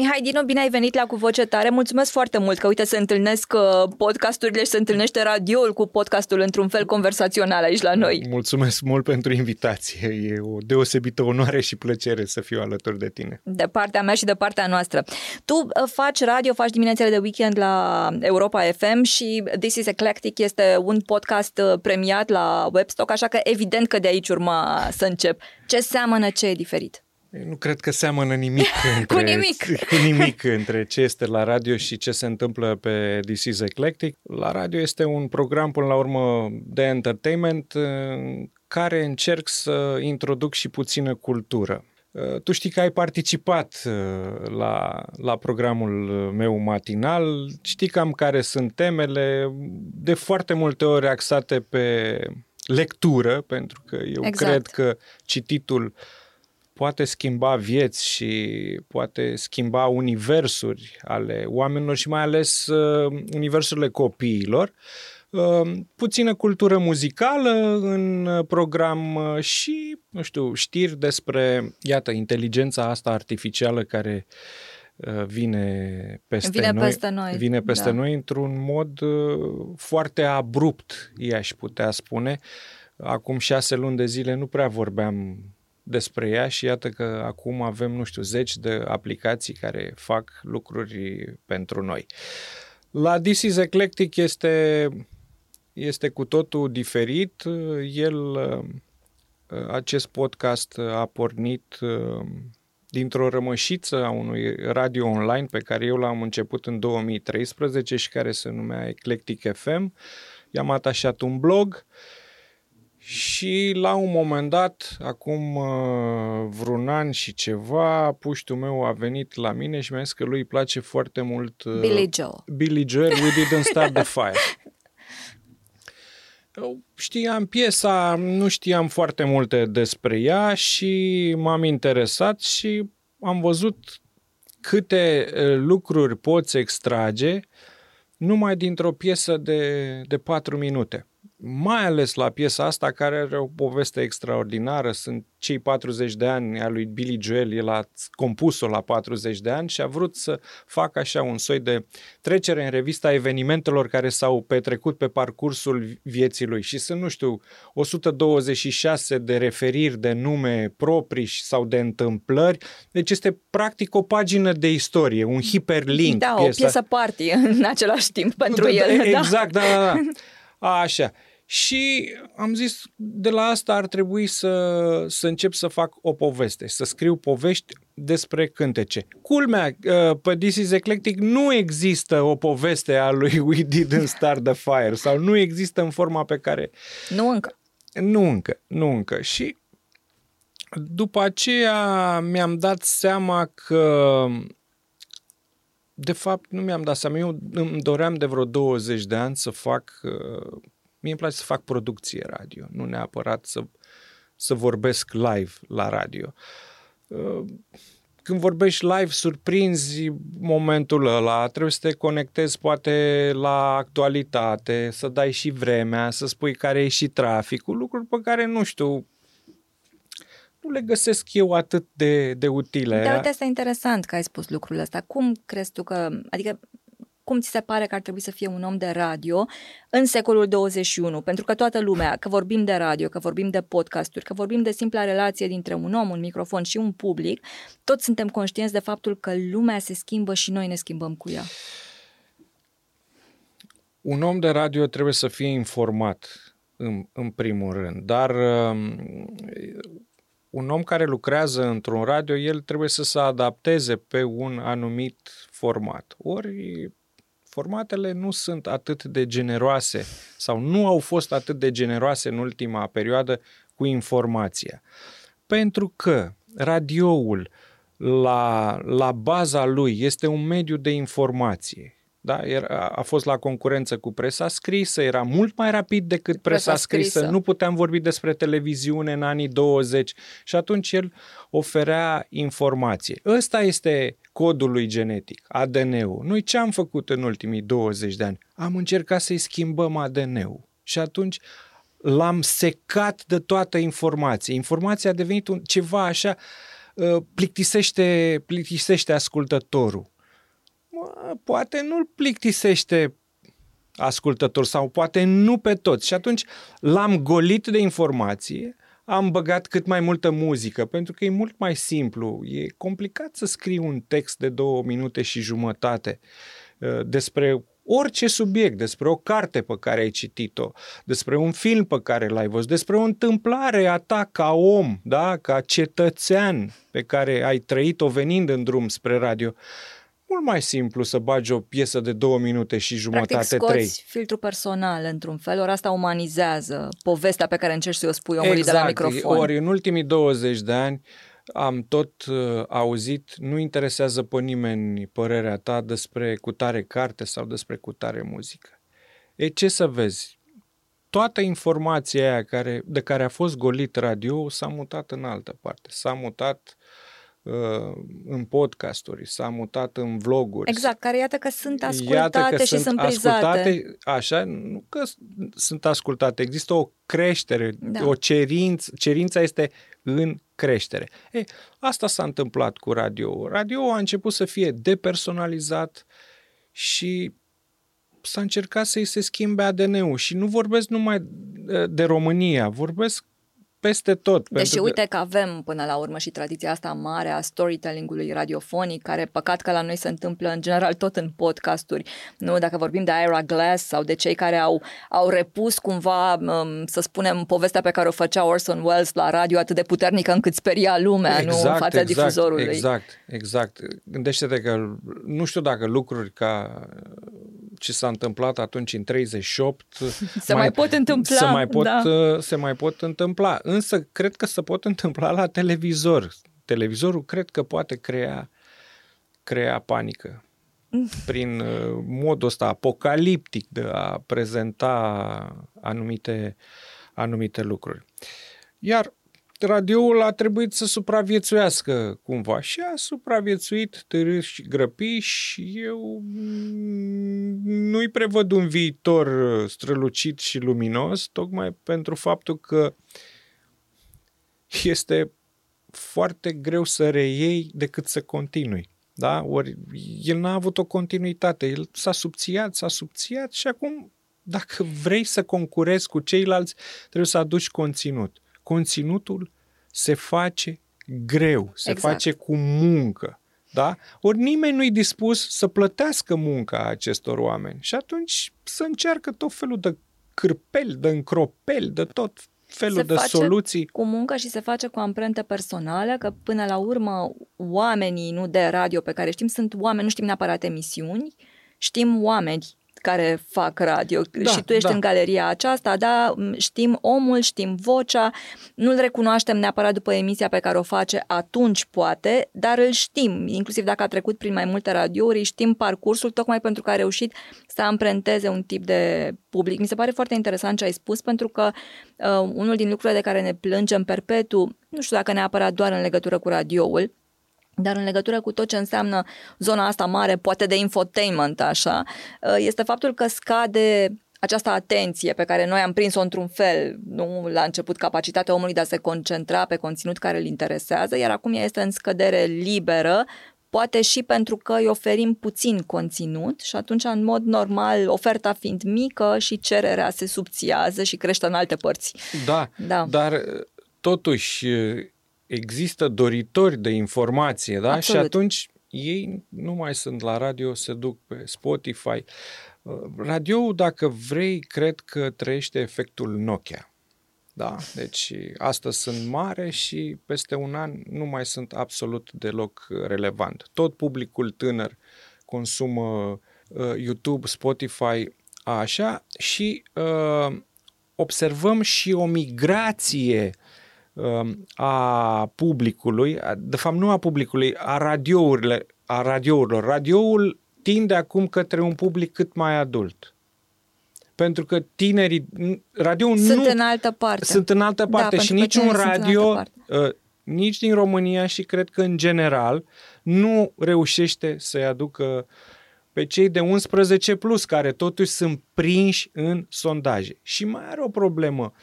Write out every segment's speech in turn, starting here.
Mihai Dinu, bine ai venit la Cu Voce Tare. Mulțumesc foarte mult că, uite, se întâlnesc uh, podcasturile și se întâlnește radioul cu podcastul într-un fel conversațional aici la noi. Mulțumesc mult pentru invitație. E o deosebită onoare și plăcere să fiu alături de tine. De partea mea și de partea noastră. Tu uh, faci radio, faci diminețele de weekend la Europa FM și This is Eclectic este un podcast uh, premiat la Webstock, așa că evident că de aici urma să încep. Ce seamănă, ce e diferit? Nu cred că seamănă nimic între, cu nimic. cu nimic între ce este la radio și ce se întâmplă pe This is Eclectic. La radio este un program, până la urmă, de entertainment în care încerc să introduc și puțină cultură. Tu știi că ai participat uh, la, la programul meu matinal, știi cam care sunt temele, de foarte multe ori axate pe lectură, pentru că eu exact. cred că cititul uh, poate schimba vieți și poate schimba universuri ale oamenilor și mai ales uh, universurile copiilor. Uh, puțină cultură muzicală în program uh, și, nu știu, știri despre, iată, inteligența asta artificială care uh, vine peste vine noi. Peste noi. Vine peste da. noi într-un mod uh, foarte abrupt, i-aș putea spune. Acum șase luni de zile nu prea vorbeam despre ea și iată că acum avem, nu știu, zeci de aplicații care fac lucruri pentru noi. La This is Eclectic este, este cu totul diferit. El, acest podcast a pornit dintr-o rămășiță a unui radio online pe care eu l-am început în 2013 și care se numea Eclectic FM. I-am atașat un blog și la un moment dat, acum uh, vreun an și ceva, puștul meu a venit la mine și mi-a zis că lui îi place foarte mult uh, Billy Joel. Billy Joel, We Didn't Start the Fire. Eu știam piesa, nu știam foarte multe despre ea și m-am interesat și am văzut câte uh, lucruri poți extrage numai dintr-o piesă de, de patru minute mai ales la piesa asta care are o poveste extraordinară. Sunt cei 40 de ani a lui Billy Joel, el a compus-o la 40 de ani și a vrut să facă așa un soi de trecere în revista evenimentelor care s-au petrecut pe parcursul vieții lui și sunt, nu știu, 126 de referiri de nume proprii sau de întâmplări. Deci este practic o pagină de istorie, un hiperlink. Da, piesa. o piesă party în același timp pentru da, el. Exact, da, da, da. A, așa. Și am zis, de la asta ar trebui să, să încep să fac o poveste, să scriu povești despre cântece. Culmea, uh, pe This is Eclectic nu există o poveste a lui We Didn't Start the Fire sau nu există în forma pe care... Nu încă. Nu încă, nu încă. Și după aceea mi-am dat seama că de fapt nu mi-am dat seama, eu îmi doream de vreo 20 de ani să fac uh, Mie îmi place să fac producție radio, nu neapărat să, să vorbesc live la radio. Uh, când vorbești live, surprinzi momentul ăla, trebuie să te conectezi poate la actualitate, să dai și vremea, să spui care e și traficul, lucruri pe care, nu știu, nu le găsesc eu atât de, de utile. Dar uite, asta e interesant că ai spus lucrul ăsta. Cum crezi tu că, adică cum ți se pare că ar trebui să fie un om de radio în secolul 21? Pentru că toată lumea, că vorbim de radio, că vorbim de podcasturi, că vorbim de simpla relație dintre un om, un microfon și un public, toți suntem conștienți de faptul că lumea se schimbă și noi ne schimbăm cu ea. Un om de radio trebuie să fie informat, în, în primul rând, dar um, un om care lucrează într-un radio, el trebuie să se adapteze pe un anumit format. Ori formatele nu sunt atât de generoase sau nu au fost atât de generoase în ultima perioadă cu informația. Pentru că radioul la, la baza lui este un mediu de informație. Da? Era, a fost la concurență cu presa scrisă, era mult mai rapid decât presa, presa scrisă. scrisă. Nu puteam vorbi despre televiziune în anii 20 și atunci el oferea informație. Ăsta este codul lui genetic, ADN-ul. Noi ce am făcut în ultimii 20 de ani? Am încercat să-i schimbăm ADN-ul. Și atunci l-am secat de toată informația. Informația a devenit un, ceva așa, uh, plictisește, plictisește ascultătorul. Poate nu-l plictisește ascultător sau poate nu pe toți. Și atunci l-am golit de informație, am băgat cât mai multă muzică, pentru că e mult mai simplu. E complicat să scrii un text de două minute și jumătate uh, despre orice subiect, despre o carte pe care ai citit-o, despre un film pe care l-ai văzut, despre o întâmplare a ta ca om, da? ca cetățean pe care ai trăit-o venind în drum spre radio. Mult mai simplu să bagi o piesă de două minute și jumătate, Practic scoți trei. filtru personal într-un fel, ori asta umanizează povestea pe care încerci să o spui omului exact. de la exact. microfon. Ori în ultimii 20 de ani am tot uh, auzit, nu interesează pe nimeni părerea ta despre cutare carte sau despre cutare muzică. E ce să vezi? Toată informația aia care, de care a fost golit radio s-a mutat în altă parte. S-a mutat uh, în podcasturi, s-a mutat în vloguri. Exact, care iată că sunt ascultate iată că și sunt, sunt prizate. Ascultate, așa, nu că sunt ascultate, există o creștere, da. o cerință, cerința este în creștere. E, asta s-a întâmplat cu radio. Radio a început să fie depersonalizat și s-a încercat să-i se schimbe ADN-ul și nu vorbesc numai de România, vorbesc peste tot. Deși uite că avem până la urmă și tradiția asta mare a storytelling-ului radiofonic, care păcat că la noi se întâmplă în general tot în podcasturi. Nu, dacă vorbim de Ira Glass sau de cei care au, au repus cumva, um, să spunem, povestea pe care o făcea Orson Welles la radio atât de puternică încât speria lumea, exact, nu în fața exact, difuzorului. Exact, exact. Gândește-te că nu știu dacă lucruri ca ce s-a întâmplat atunci în 38 se mai, mai pot întâmpla. Se mai pot, da. Uh, se mai pot întâmpla. Însă cred că se pot întâmpla la televizor. Televizorul cred că poate crea, crea panică prin uh, modul ăsta apocaliptic de a prezenta anumite, anumite lucruri. Iar radioul a trebuit să supraviețuiască cumva și a supraviețuit târâș și grăpi și eu nu-i prevăd un viitor strălucit și luminos, tocmai pentru faptul că este foarte greu să reiei decât să continui. Da? Ori el n-a avut o continuitate, el s-a subțiat, s-a subțiat și acum dacă vrei să concurezi cu ceilalți, trebuie să aduci conținut conținutul se face greu, se exact. face cu muncă. Da? Ori nimeni nu-i dispus să plătească munca acestor oameni. Și atunci să încearcă tot felul de cârpeli, de încropeli, de tot felul se de face soluții. cu muncă și se face cu amprentă personală, că până la urmă oamenii, nu de radio pe care știm, sunt oameni, nu știm neapărat emisiuni, știm oameni care fac radio da, și tu ești da. în galeria aceasta, da, știm omul, știm vocea, nu-l recunoaștem neapărat după emisia pe care o face atunci poate, dar îl știm, inclusiv dacă a trecut prin mai multe radiouri, știm parcursul tocmai pentru că a reușit să amprenteze un tip de public. Mi se pare foarte interesant ce ai spus pentru că uh, unul din lucrurile de care ne plângem perpetu, nu știu dacă neapărat doar în legătură cu radioul, dar în legătură cu tot ce înseamnă zona asta mare, poate de infotainment, așa, uh, este faptul că scade această atenție pe care noi am prins-o într-un fel, nu la început capacitatea omului de a se concentra pe conținut care îl interesează, iar acum ea este în scădere liberă, poate și pentru că îi oferim puțin conținut și atunci, în mod normal, oferta fiind mică și cererea se subțiază și crește în alte părți. Da, da. dar totuși există doritori de informație, da? Absolut. Și atunci ei nu mai sunt la radio, se duc pe Spotify. Uh, radio, dacă vrei, cred că trăiește efectul Nokia. Da, deci astăzi sunt mare și peste un an nu mai sunt absolut deloc relevant. Tot publicul tânăr consumă uh, YouTube, Spotify, așa și uh, observăm și o migrație Um, a publicului, de fapt nu a publicului, a radiourile, a radiourilor. Radioul tinde acum către un public cât mai adult. Pentru că tinerii, radio sunt nu... în altă parte. Sunt în altă Da, parte pentru și că niciun tinerii sunt în radio, altă uh, nici din România și cred că în general, nu reușește să-i aducă pe cei de 11 plus, care totuși sunt prinși în sondaje. Și mai are o problemă, uh,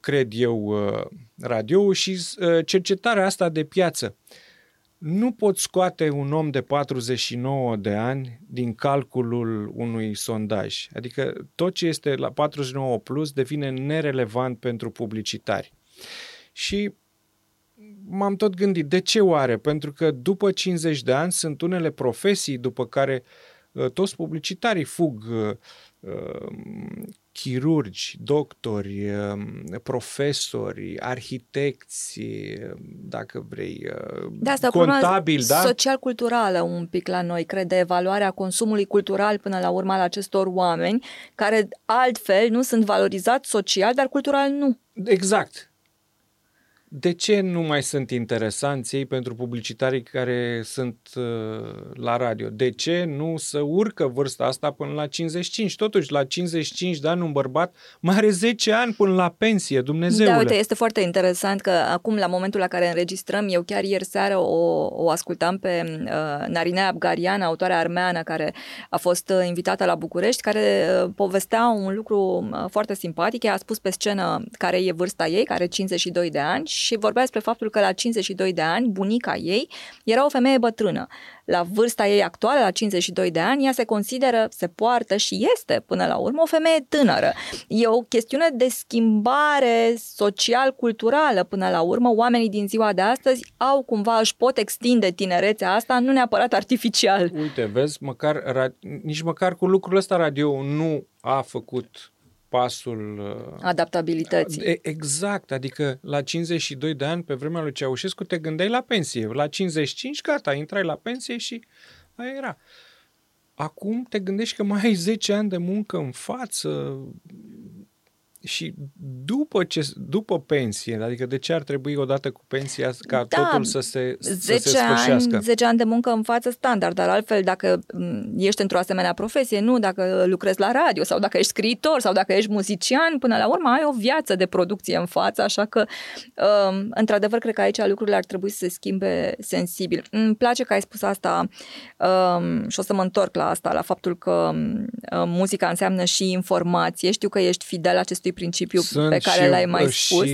cred eu, uh, radio și uh, cercetarea asta de piață. Nu pot scoate un om de 49 de ani din calculul unui sondaj. Adică tot ce este la 49 plus devine nerelevant pentru publicitari. Și m-am tot gândit, de ce oare? Pentru că după 50 de ani sunt unele profesii după care uh, toți publicitarii fug uh, uh, chirurgi, doctori, uh, profesori, arhitecți, uh, dacă vrei, uh, Da, asta e o problemă contabili, da? social-culturală un pic la noi, cred, de evaluarea consumului cultural până la urmă al acestor oameni, care altfel nu sunt valorizați social, dar cultural nu. Exact. De ce nu mai sunt interesanți ei pentru publicitarii care sunt uh, la radio? De ce nu să urcă vârsta asta până la 55? Totuși, la 55 de ani un bărbat mai are 10 ani până la pensie, Dumnezeule. Da, uite, este foarte interesant că acum, la momentul la care înregistrăm, eu chiar ieri seară o, o ascultam pe uh, Narinea Abgarian, autoarea armeană care a fost uh, invitată la București, care uh, povestea un lucru uh, foarte simpatic. Ea a spus pe scenă care e vârsta ei, care are 52 de ani și vorbea despre faptul că la 52 de ani, bunica ei era o femeie bătrână. La vârsta ei actuală, la 52 de ani, ea se consideră, se poartă și este până la urmă o femeie tânără. E o chestiune de schimbare social-culturală până la urmă. Oamenii din ziua de astăzi au cumva, își pot extinde tinerețea asta, nu neapărat artificial. Uite, vezi, măcar, ra- nici măcar cu lucrul ăsta radio nu a făcut pasul uh, Adaptabilității. E- Exact, adică la 52 de ani, pe vremea lui Ceaușescu, te gândeai la pensie. La 55, gata, intrai la pensie și aia era. Acum te gândești că mai ai 10 ani de muncă în față și după, ce, după pensie, adică de ce ar trebui odată cu pensia ca Da, totul să se, să se 10 sfârșească? ani, 10 ani de muncă în față standard, dar altfel dacă m, ești într-o asemenea profesie, nu dacă lucrezi la radio sau dacă ești scriitor sau dacă ești muzician, până la urmă ai o viață de producție în față, așa că um, într-adevăr cred că aici lucrurile ar trebui să se schimbe sensibil. Îmi place că ai spus asta um, și o să mă întorc la asta, la faptul că um, muzica înseamnă și informație. Știu că ești fidel acestui principiu Sunt pe care și, l-ai mai și, spus.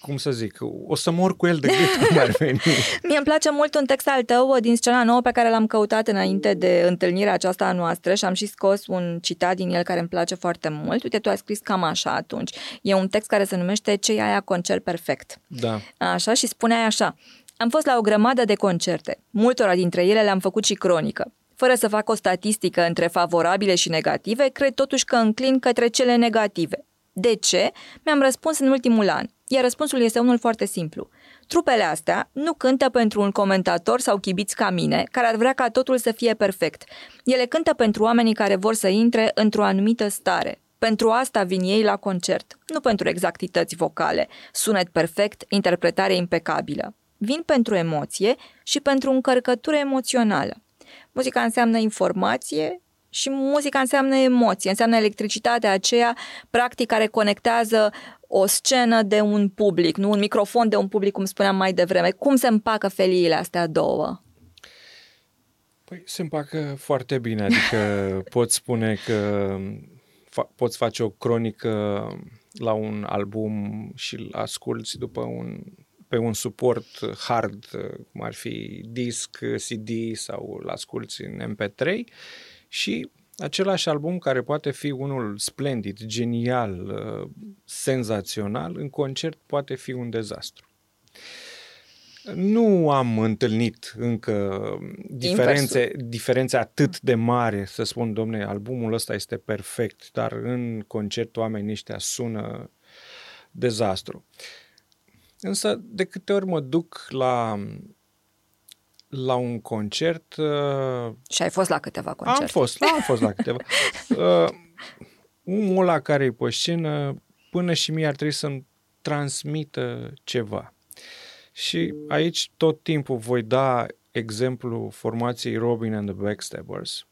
cum să zic, o să mor cu el de gât cum ar veni. Mie îmi place mult un text al tău din scena nouă pe care l-am căutat înainte de întâlnirea aceasta a noastră și am și scos un citat din el care îmi place foarte mult. Uite, tu ai scris cam așa atunci. E un text care se numește Ce e aia concert perfect. Da. Așa și spuneai așa. Am fost la o grămadă de concerte. Multora dintre ele le-am făcut și cronică. Fără să fac o statistică între favorabile și negative, cred totuși că înclin către cele negative. De ce? Mi-am răspuns în ultimul an. Iar răspunsul este unul foarte simplu. Trupele astea nu cântă pentru un comentator sau chibiți ca mine, care ar vrea ca totul să fie perfect. Ele cântă pentru oamenii care vor să intre într-o anumită stare. Pentru asta vin ei la concert, nu pentru exactități vocale, sunet perfect, interpretare impecabilă. Vin pentru emoție și pentru încărcătură emoțională. Muzica înseamnă informație și muzica înseamnă emoție, înseamnă electricitatea aceea, practic, care conectează o scenă de un public, nu un microfon de un public, cum spuneam mai devreme. Cum se împacă feliile astea două? Păi se împacă foarte bine, adică poți spune că fa- poți face o cronică la un album și îl asculți după un, pe un suport hard, cum ar fi disc, CD sau îl asculți în MP3 și același album care poate fi unul splendid, genial, senzațional, în concert poate fi un dezastru. Nu am întâlnit încă diferențe, diferențe atât de mari să spun, domne, albumul ăsta este perfect, dar în concert oamenii ăștia sună dezastru. Însă, de câte ori mă duc la, la un concert... Uh, Și ai fost la câteva concerte. Am fost, am fost la câteva. Uh, omul ăla care e pe scenă, până și mie ar trebui să-mi transmită ceva. Și aici tot timpul voi da exemplu formației Robin and the Backstabbers,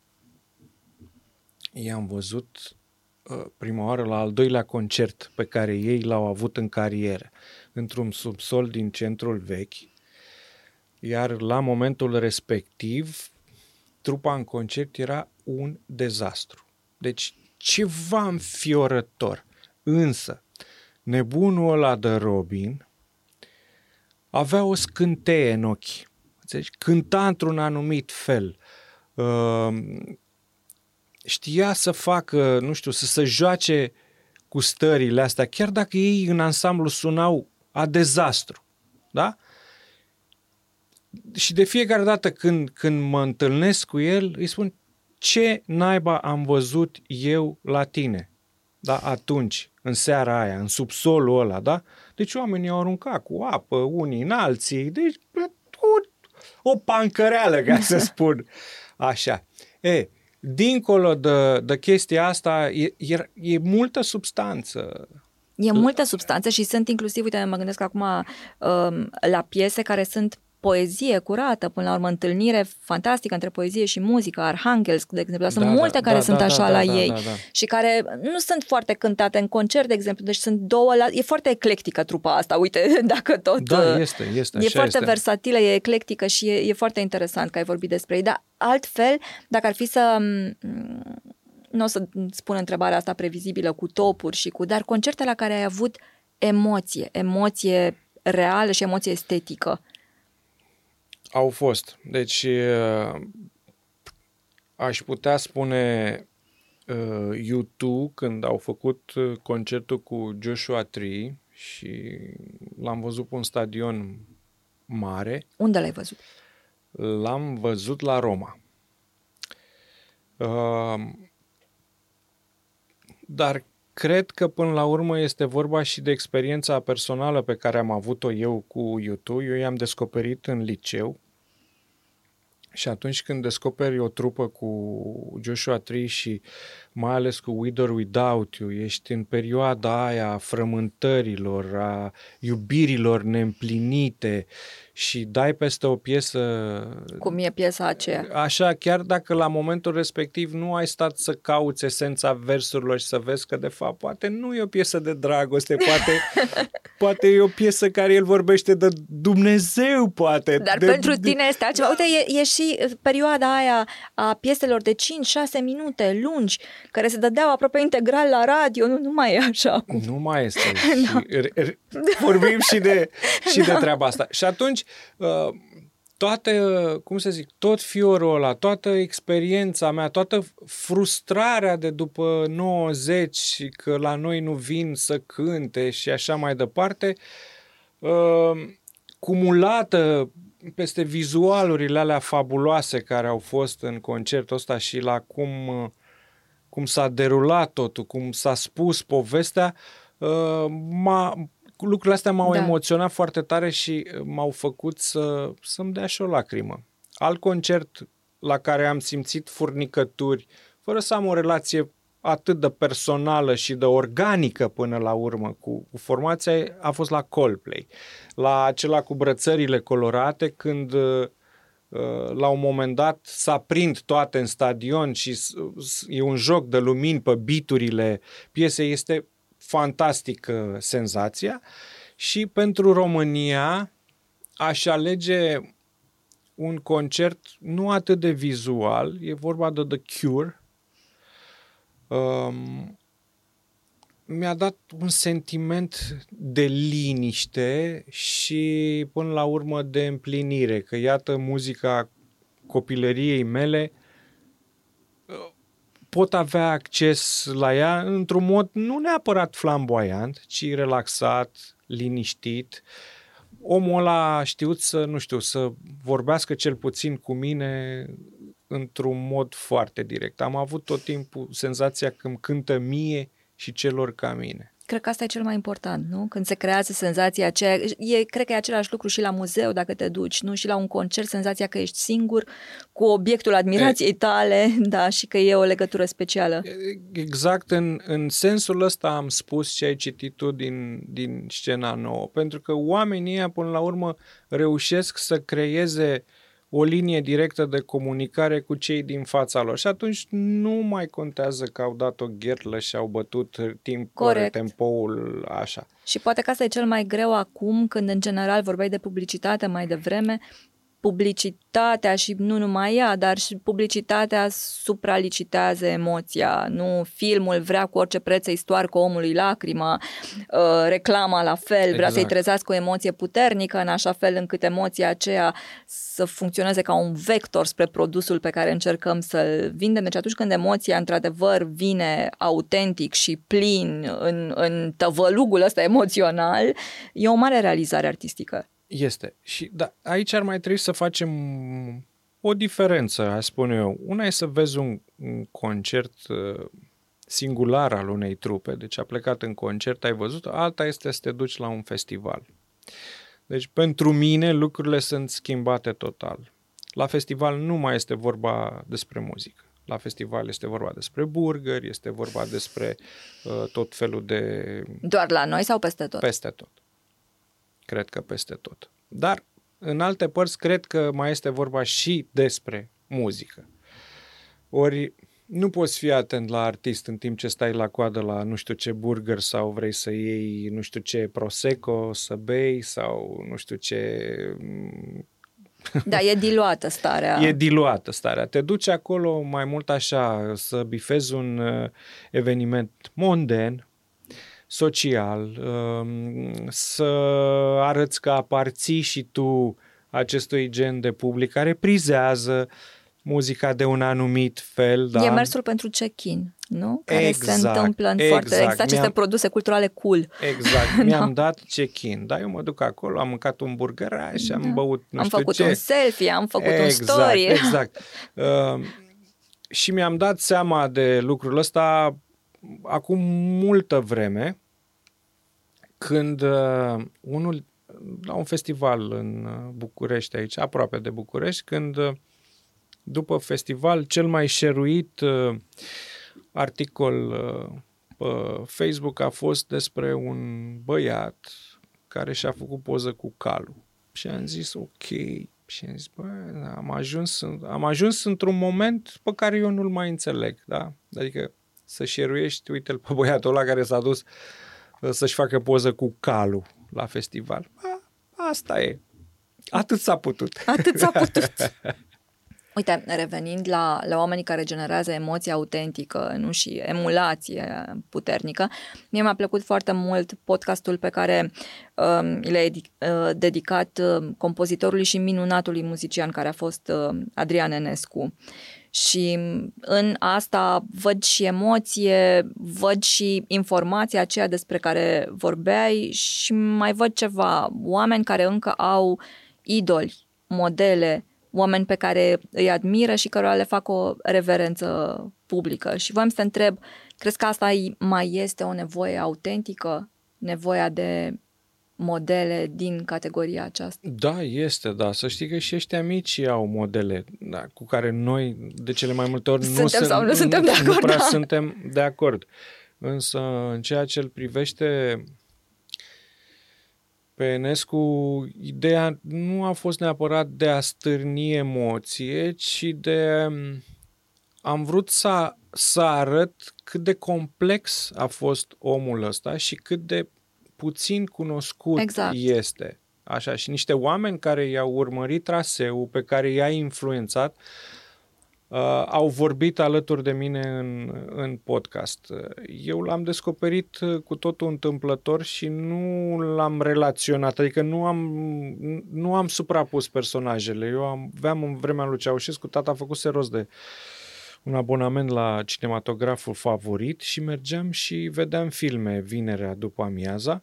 i-am văzut uh, prima oară la al doilea concert pe care ei l-au avut în carieră, într-un subsol din centrul vechi, iar la momentul respectiv, trupa în concert era un dezastru. Deci ceva înfiorător. Însă, nebunul ăla de Robin avea o scânteie în ochi. Deci, cânta într-un anumit fel. Uh, știa să facă, nu știu, să se joace cu stările astea, chiar dacă ei în ansamblu sunau a dezastru. Da? Și de fiecare dată când, când mă întâlnesc cu el, îi spun ce naiba am văzut eu la tine, da, atunci, în seara aia, în subsolul ăla, da? Deci oamenii au aruncat cu apă, unii în alții, deci o, o pancăreală, ca să spun așa. E, dincolo de, de chestia asta, e, e, e multă substanță. E multă substanță și sunt inclusiv, uite, mă gândesc acum um, la piese care sunt poezie curată, până la urmă întâlnire fantastică între poezie și muzică, Arhanghelsk, de exemplu, sunt da, multe da, care da, sunt da, așa da, la da, ei da, da. și care nu sunt foarte cântate în concert, de exemplu, deci sunt două, la... e foarte eclectică trupa asta, uite, dacă tot... Da, uh, este, este, E foarte este. versatilă, e eclectică și e, e foarte interesant că ai vorbit despre ei, dar altfel, dacă ar fi să mm, nu o să spun întrebarea asta previzibilă cu topuri și cu, dar concerte la care ai avut emoție, emoție reală și emoție estetică. Au fost. Deci aș putea spune U2 când au făcut concertul cu Joshua Tree și l-am văzut pe un stadion mare. Unde l-ai văzut? L-am văzut la Roma. Dar cred că până la urmă este vorba și de experiența personală pe care am avut-o eu cu YouTube. Eu i-am descoperit în liceu și atunci când descoperi o trupă cu Joshua Tree și mai ales cu With or Without You, ești în perioada aia a frământărilor, a iubirilor neîmplinite și dai peste o piesă... Cum e piesa aceea. Așa, chiar dacă la momentul respectiv nu ai stat să cauți esența versurilor și să vezi că de fapt poate nu e o piesă de dragoste, poate, poate e o piesă care el vorbește de Dumnezeu, poate. Dar de, pentru tine este altceva. Uite, e, e și perioada aia a pieselor de 5-6 minute lungi, care se dădeau aproape integral la radio, nu, nu mai e așa acum. Nu mai este. no. și, vorbim și de, și de treaba asta. Și atunci, Uh, toate, cum să zic, tot fiorul ăla, toată experiența mea, toată frustrarea de după 90 că la noi nu vin să cânte și așa mai departe, uh, cumulată peste vizualurile alea fabuloase care au fost în concertul ăsta și la cum, cum s-a derulat totul, cum s-a spus povestea, uh, m-a, lucrurile astea m-au da. emoționat foarte tare și uh, m-au făcut să, să-mi dea și o lacrimă. Alt concert la care am simțit furnicături, fără să am o relație atât de personală și de organică până la urmă cu, cu formația, a fost la Coldplay. La acela cu brățările colorate, când uh, uh, la un moment dat s-a prind toate în stadion și e un joc de lumini pe biturile piesei, este fantastică senzația și pentru România aș alege un concert nu atât de vizual, e vorba de The Cure. Um, mi-a dat un sentiment de liniște și până la urmă de împlinire, că iată muzica copilăriei mele pot avea acces la ea într-un mod nu neapărat flamboyant, ci relaxat, liniștit. Omul ăla a știut să, nu știu, să vorbească cel puțin cu mine într-un mod foarte direct. Am avut tot timpul senzația că îmi cântă mie și celor ca mine. Cred că asta e cel mai important, nu? Când se creează senzația aceea, e, cred că e același lucru și la muzeu dacă te duci, nu? Și la un concert, senzația că ești singur cu obiectul admirației tale, da, și că e o legătură specială. Exact, în, în sensul ăsta am spus ce ai citit tu din, din scena nouă, pentru că oamenii ăia, până la urmă, reușesc să creeze o linie directă de comunicare cu cei din fața lor. Și atunci nu mai contează că au dat o gherlă și au bătut timp, Corect. tempoul așa. Și poate că asta e cel mai greu acum, când în general vorbeai de publicitate mai devreme, publicitatea și nu numai ea, dar și publicitatea supralicitează emoția. Nu filmul vrea cu orice preț să-i stoarcă omului lacrima, uh, reclama la fel, vrea Exact. să-i trezească o emoție puternică în așa fel încât emoția aceea să funcționeze ca un vector spre produsul pe care încercăm să-l vindem. Deci atunci când emoția într-adevăr vine autentic și plin în, în tăvălugul ăsta emoțional, e o mare realizare artistică. Este. Și da, aici ar mai trebui să facem o diferență, aș spune eu. Una e să vezi un, un concert uh, singular al unei trupe, deci a plecat în concert, ai văzut, alta este să te duci la un festival. Deci pentru mine lucrurile sunt schimbate total. La festival nu mai este vorba despre muzică. La festival este vorba despre burgeri, este vorba despre uh, tot felul de Doar la noi sau peste tot? peste tot. Cred că peste tot. Dar în alte părți cred că mai este vorba și despre muzică. Ori nu poți fi atent la artist în timp ce stai la coadă la nu știu ce burger sau vrei să iei nu știu ce prosecco să bei sau nu știu ce Da, e diluată starea. E diluată starea. Te duci acolo mai mult așa să bifezi un uh, eveniment monden, social, um, să arăți că aparții și tu acestui gen de public care prizează muzica de un anumit fel. Da? E mersul pentru check-in, nu? Care Exact, se întâmplă în exact. foarte... Exact aceste Mi-am- produse culturale cool. Exact, mi-am dat check-in, da, eu mă duc acolo, am mâncat un burgeraș, am Da. băut nu am știu făcut ce. un selfie, am făcut un exact, story. Exact. Uh, și mi-am dat seama de lucrul ăsta acum multă vreme, când uh, unul, la un festival în uh, București aici, aproape de București, când uh, după festival cel mai șeruit uh, articol uh, pe Facebook a fost despre un băiat care și-a făcut poză cu calul. Și am zis, ok. Și am zis, bă, da, am ajuns, în- am ajuns într-un moment pe care eu nu-l mai înțeleg, da? Adică să șeruiești, uite-l pe băiatul ăla care s-a dus uh, să-și facă poză cu calul la festival. A, asta e. Atât s-a putut. Atât s-a putut. Uite, revenind la, la oamenii care generează emoție autentică, nu și emulație puternică, mie mi-a plăcut foarte mult podcastul pe care um, l-a edi- uh, dedicat uh, compozitorului și minunatului muzician care a fost uh, Adrian Enescu. Și în asta văd și emoție, văd și informația aceea despre care vorbeai și mai văd ceva. Oameni care încă au idoli, modele, oameni pe care îi admiră și cărora le fac o reverență publică. Și voiam să te întreb, crezi că asta mai este o nevoie autentică? Nevoia de modele din categoria aceasta? Da, este, da. Să știi că și ăștia mici au modele da, cu care noi, de cele mai multe ori, Suntem nu, sunt- sau nu suntem de nu acord, prea da. suntem de acord. Însă, în ceea ce îl privește pe Enescu, ideea nu a fost neapărat de a stârni emoție, ci de... Am vrut să, să arăt cât de complex a fost omul ăsta și cât de puțin cunoscut Exact. este. Așa, și niște oameni care i-au urmărit traseul, pe care i-a influențat, uh, au vorbit alături de mine în, în podcast. Eu l-am descoperit uh, cu totul întâmplător și nu l-am relaționat, adică nu am, nu am suprapus personajele. Eu am, aveam în vremea lui Ceaușescu, tata a făcut rost de un abonament la cinematograful favorit și mergeam și vedeam filme vinerea după amiaza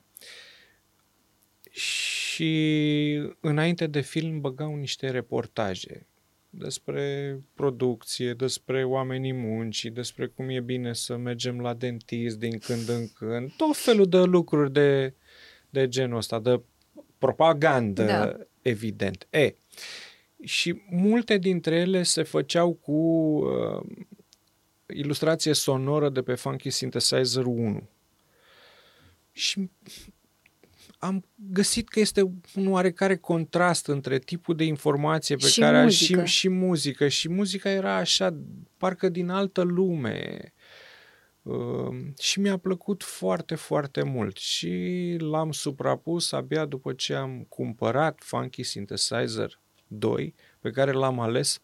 și înainte de film băgau niște reportaje despre producție, despre oamenii muncii, despre cum e bine să mergem la dentist din când în când, tot felul de lucruri de, de genul ăsta, de propagandă, Da. evident. E, și multe dintre ele se făceau cu uh, ilustrație sonoră de pe Funky Synthesizer 1. Și am găsit că este un oarecare contrast între tipul de informație pe Și care muzică. și, și muzică. Și muzica era așa, parcă din altă lume. Uh, și mi-a plăcut foarte, foarte mult. Și l-am suprapus abia după ce am cumpărat Funky Synthesizer 2, pe care l-am ales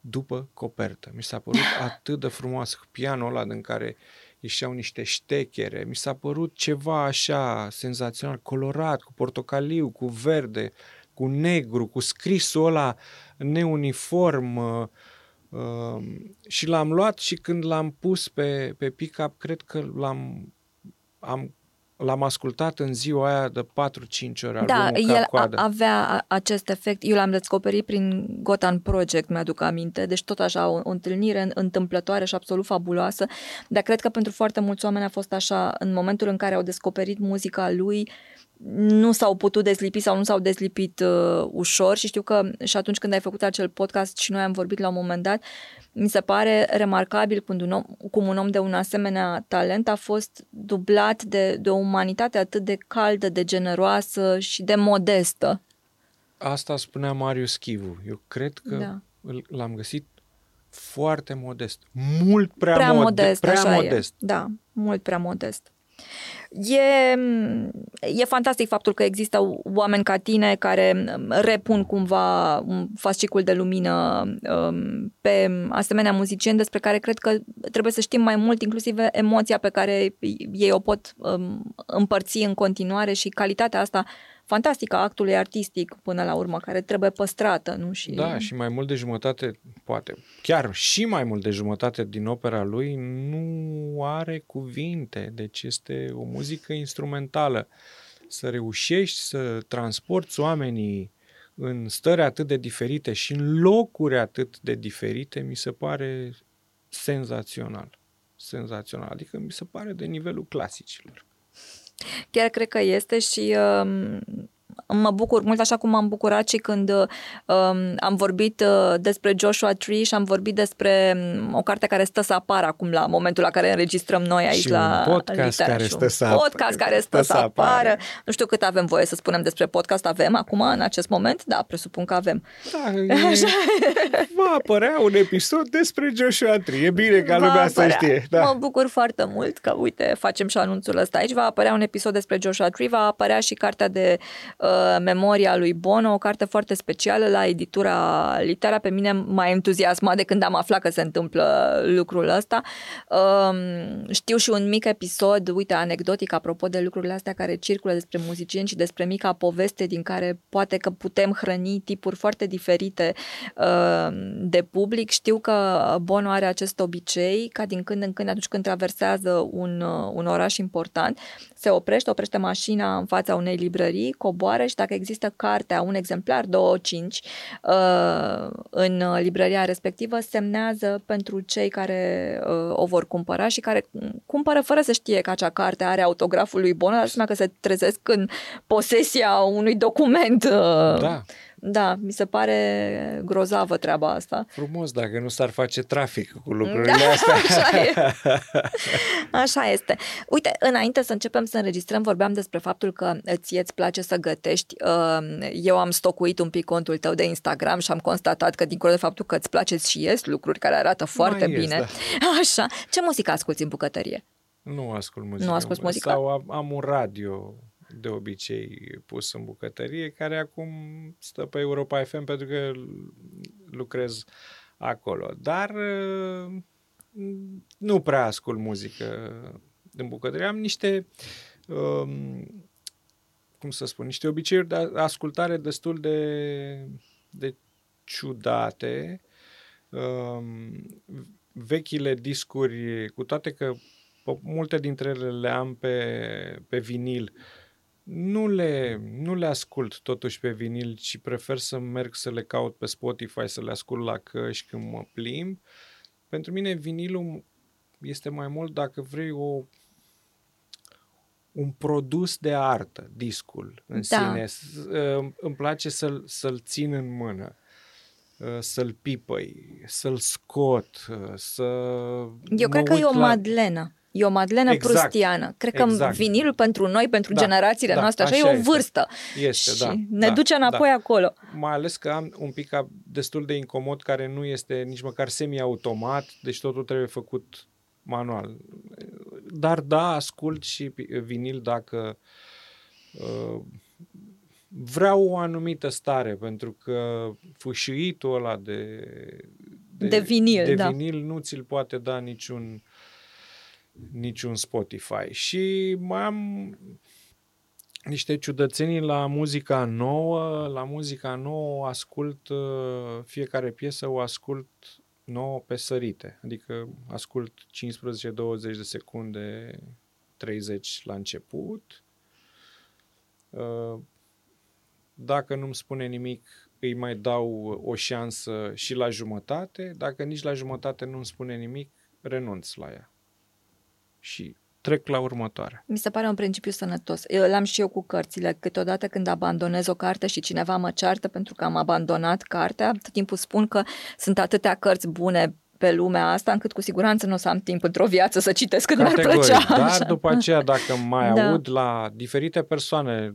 după copertă. Mi s-a părut atât de frumos pianul ăla din care ieșeau niște ștechere. Mi s-a părut ceva așa senzațional, colorat, cu portocaliu, cu verde, cu negru, cu scrisul ăla neuniform. Uh, uh, și l-am luat și când l-am pus pe, pe pick-up, cred că l-am, am, l-am ascultat în ziua aia de 4-5 ore. Da, albumul el a, cap-coadă. avea a- acest efect. Eu l-am descoperit prin Gotan Project, mi-aduc aminte. Deci tot așa, o, o întâlnire în- întâmplătoare și absolut fabuloasă. Dar cred că pentru foarte mulți oameni a fost așa, în momentul în care au descoperit muzica lui, nu s-au putut deslipi sau nu s-au deslipit uh, ușor și știu că și atunci când ai făcut acel podcast și noi am vorbit la un moment dat, mi se pare remarcabil cum un om, cum un om de un asemenea talent a fost dublat de, de o umanitate atât de caldă, de generoasă și de modestă. Asta spunea Marius Chivu. Eu cred că Da. da. l-am găsit foarte modest. Mult prea, Prea mode- modest, prea așa modest. e. Da, mult prea modest. E, e fantastic faptul că există oameni ca tine care repun cumva un fascicul de lumină um, pe asemenea muzicieni despre care cred că trebuie să știm mai mult, inclusiv emoția pe care ei o pot um, împărți în continuare și calitatea asta fantastică a actului artistic până la urmă, care trebuie păstrată, nu? Și... Da, și mai mult de jumătate, poate, chiar și mai mult de jumătate din opera lui nu are cuvinte, deci este o muzică instrumentală. Să reușești să transporti oamenii în stări atât de diferite și în locuri atât de diferite, mi se pare senzațional. Senzațional. Adică mi se pare de nivelul clasicilor. Chiar cred că este și um, mă bucur mult, așa cum m-am bucurat și când um, am vorbit uh, despre Joshua Tree și am vorbit despre um, o carte care stă să apară acum la momentul la care înregistrăm noi aici Și la un podcast Litera care și stă un să ap- podcast care stă, să apară. Nu știu cât avem voie să spunem despre podcast avem acum în acest moment, da, presupun că avem. Da, e, va apărea un episod despre Joshua Tree. E bine ca Va lumea să apărea. știe. Da. Mă bucur foarte mult că, uite, facem și anunțul ăsta aici. Va apărea un episod despre Joshua Tree, va apărea și cartea de uh, memoria lui Bono, o carte foarte specială la editura Litera. Pe mine m-a entuziasmat de când am aflat că se întâmplă lucrul ăsta. Uh, știu și un mic episod, uite, anecdotic, apropo de lucrurile astea care circulă despre muzicieni și despre mica poveste din care poate că putem hrăni tipuri foarte diferite uh, de public. Știu că Bono are acest obicei ca din când în când, atunci când traversează un, uh, un oraș important, se oprește, oprește mașina în fața unei librării, coboară și dacă există cartea, un exemplar, două, cinci, uh, în librăria respectivă, semnează pentru cei care uh, o vor cumpăra și care cumpără fără să știe că acea carte are autograful lui Bono, dar seama că se trezesc în posesia unui document. uh, Da, Da, mi se pare grozavă treaba asta. frumos dacă nu s-ar face trafic cu lucrurile Da, astea. așa e. Așa este. Uite, înainte să începem să înregistrăm, vorbeam despre faptul că ție îți place să gătești. Uh, Eu am stocuit un pic contul tău de Instagram și am constatat că, dincolo de faptul că îți place și ies lucruri care arată foarte Mai ies, bine. da. Așa. Ce muzică asculti în bucătărie? Nu ascult muzică. Nu asculti muzică? Sau am, am un radio de obicei pus în bucătărie, care acum stă pe Europa FM pentru că lucrez acolo. Dar uh, nu prea ascult muzică în bucătărie. Am niște, um, cum să spun, niște obiceiuri de ascultare destul de, de ciudate. Um, vechile discuri, cu toate că pe- multe dintre ele le am pe, pe vinil, nu le, nu le ascult totuși pe vinil, ci prefer să merg să le caut pe Spotify, să le ascult la căști când mă plimb. Pentru mine vinilul este mai mult, dacă vrei, o, un produs de artă, discul în Da. sine. S- uh, Îmi place să-l, să-l țin în mână uh, să-l pipăi, să-l scot, uh, să Eu mă cred că e uit o la... madlenă. E o Madlenă Exact. prustiană. Cred că Exact. vinilul pentru noi, pentru Da, generațiile da, noastre, așa, așa e o este. vârstă. Este, și da. ne da, duce înapoi da. acolo. Mai ales că am un pic ca- destul de incomod care nu este nici măcar semi-automat, deci totul trebuie făcut manual. Dar da, ascult și pi- vinil dacă uh, vreau o anumită stare, pentru că fâșâitul ăla de, De vinil, de da. vinil nu ți-l poate da niciun niciun Spotify. Și mai am niște ciudățenii la muzica nouă. La muzica nouă ascult uh, fiecare piesă, o ascult nouă pe sărite. Adică ascult 15-20 de secunde, 30 la început. Uh, Dacă nu-mi spune nimic, îi mai dau o șansă și la jumătate. Dacă nici la jumătate nu-mi spune nimic, renunț la ea. Și trec la următoarea. Mi se pare un principiu sănătos. Eu l-am și eu cu cărțile. Câteodată când abandonez o carte și cineva mă ceartă pentru că am abandonat cartea, tot timpul spun că sunt atâtea cărți bune pe lumea asta, încât cu siguranță nu o să am timp într-o viață să citesc cât mi-ar Categoric. plăcea. Dar așa. după aceea, dacă mai Da. aud la diferite persoane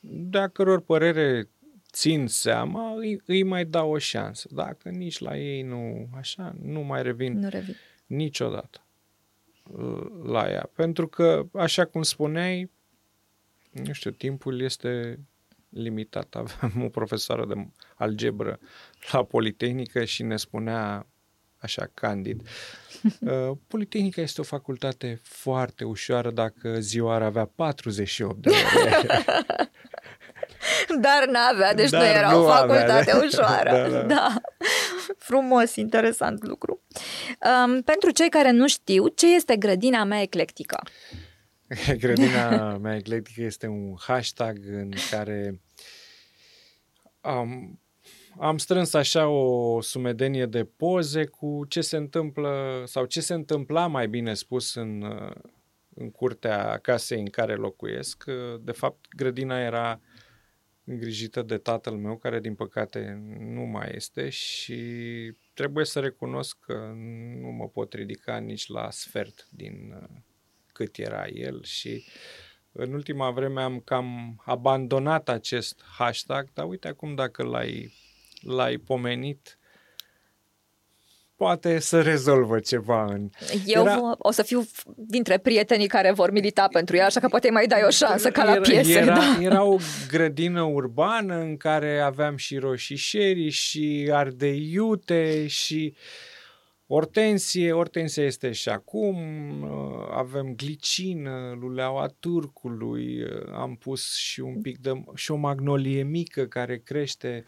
de a căror părere țin seama, îi, îi mai dau o șansă. Dacă nici la ei nu, așa, nu mai revin Nu revin. niciodată uh, la ea. Pentru că, așa cum spuneai, nu știu, timpul este limitat. Aveam o profesoară de algebră la Politehnică și ne spunea așa candid. uh, Politehnica este o facultate foarte ușoară dacă ziua ar avea 48 de ore. Dar n-avea, deci Dar nu era nu o avea, facultate da. ușoară. Da, da. da. Frumos, interesant lucru. Um, pentru cei care nu știu, ce este grădina mea eclectică? Grădina mea eclectică este un hashtag în care am, am strâns așa o sumedenie de poze cu ce se întâmplă sau ce se întâmpla mai bine spus în, uh, în curtea casei în care locuiesc. Uh, De fapt, grădina era îngrijită de tatăl meu, care din păcate nu mai este și trebuie să recunosc că nu mă pot ridica nici la sfert din uh, cât era el și în ultima vreme am cam abandonat acest hashtag, dar uite acum dacă l-ai, l-ai pomenit, poate să rezolvă ceva în... Eu Era- era... o să fiu dintre prietenii care vor milita pentru ea, așa că poate mai dai o șansă ca la Era- piese. Era, da. era o grădină urbană în care aveam și roșișeri și ardei și ortensie. Ortensia este și acum. uh, Avem glicină, luleaua turcului. uh, Am pus și un pic de... și o magnolie mică care crește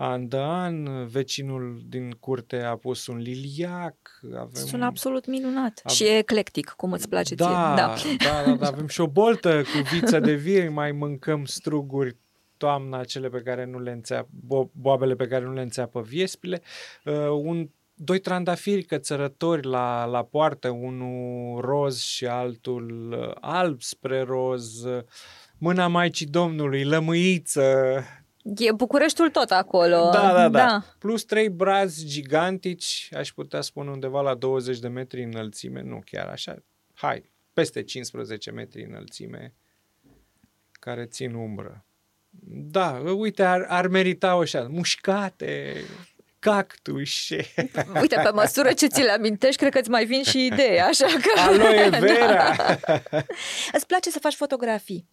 an de an. Vecinul din curte a pus un liliac. Avem Sună absolut minunat. Ave- Și e eclectic, cum îți place da, ție. da, da, da, avem și o boltă cu viță de vie, mai mâncăm struguri toamna, cele pe care nu le înțeapă, bo- boabele pe care nu le înțeapă viespile, uh, un, doi trandafiri cățărători la, la poartă, unul roz și altul uh, alb spre roz, uh, mâna Maicii Domnului, lămâiță, E Bucureștiul tot acolo. da, da, da, da. Plus trei brazi gigantici, aș putea spune undeva la 20 de metri înălțime, nu chiar așa, hai, peste 15 metri înălțime, care țin umbră. Da, uite, ar, ar merita o așa, mușcate, cactuși, Uite, pe măsură ce ți le amintești, cred că îți mai vin și idei, așa că... aloe vera. Îți place să faci fotografii.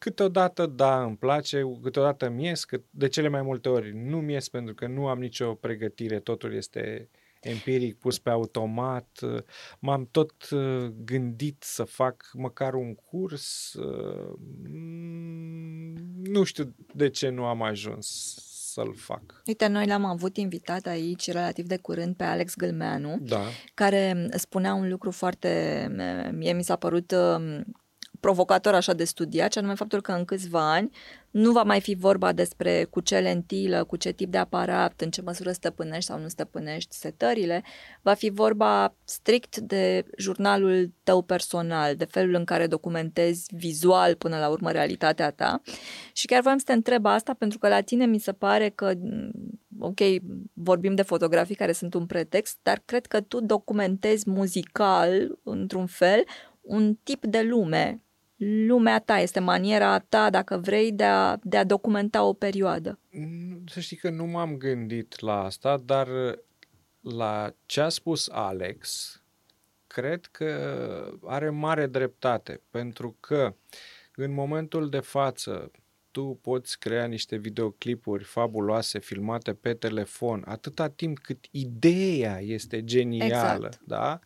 Câteodată, da, îmi place, câteodată mi ies, cât, de cele mai multe ori nu mi ies pentru că nu am nicio pregătire, totul este empiric, pus pe automat. M-am tot uh, gândit să fac măcar un curs. uh, mm, Nu știu de ce nu am ajuns să-l fac. Uite, noi l-am avut invitat aici relativ de curând pe Alex Gâlmeanu, Da, care spunea un lucru foarte, mie mi s-a părut um, provocator așa de studiat, și anume faptul că în câțiva ani nu va mai fi vorba despre cu ce lentilă, cu ce tip de aparat, în ce măsură stăpânești sau nu stăpânești setările, va fi vorba strict de jurnalul tău personal, de felul în care documentezi vizual până la urmă realitatea ta. Și chiar voiam să te întreb asta pentru că la tine mi se pare că ok, vorbim de fotografii care sunt un pretext, dar cred că tu documentezi muzical, într-un fel, un tip de lume. Lumea ta este maniera ta, dacă vrei, de a, de a documenta o perioadă. Să știi că nu m-am gândit la asta, dar la ce a spus Alex, cred că are mare dreptate, pentru că în momentul de față tu poți crea niște videoclipuri fabuloase filmate pe telefon atâta timp cât ideea este genială, exact. da?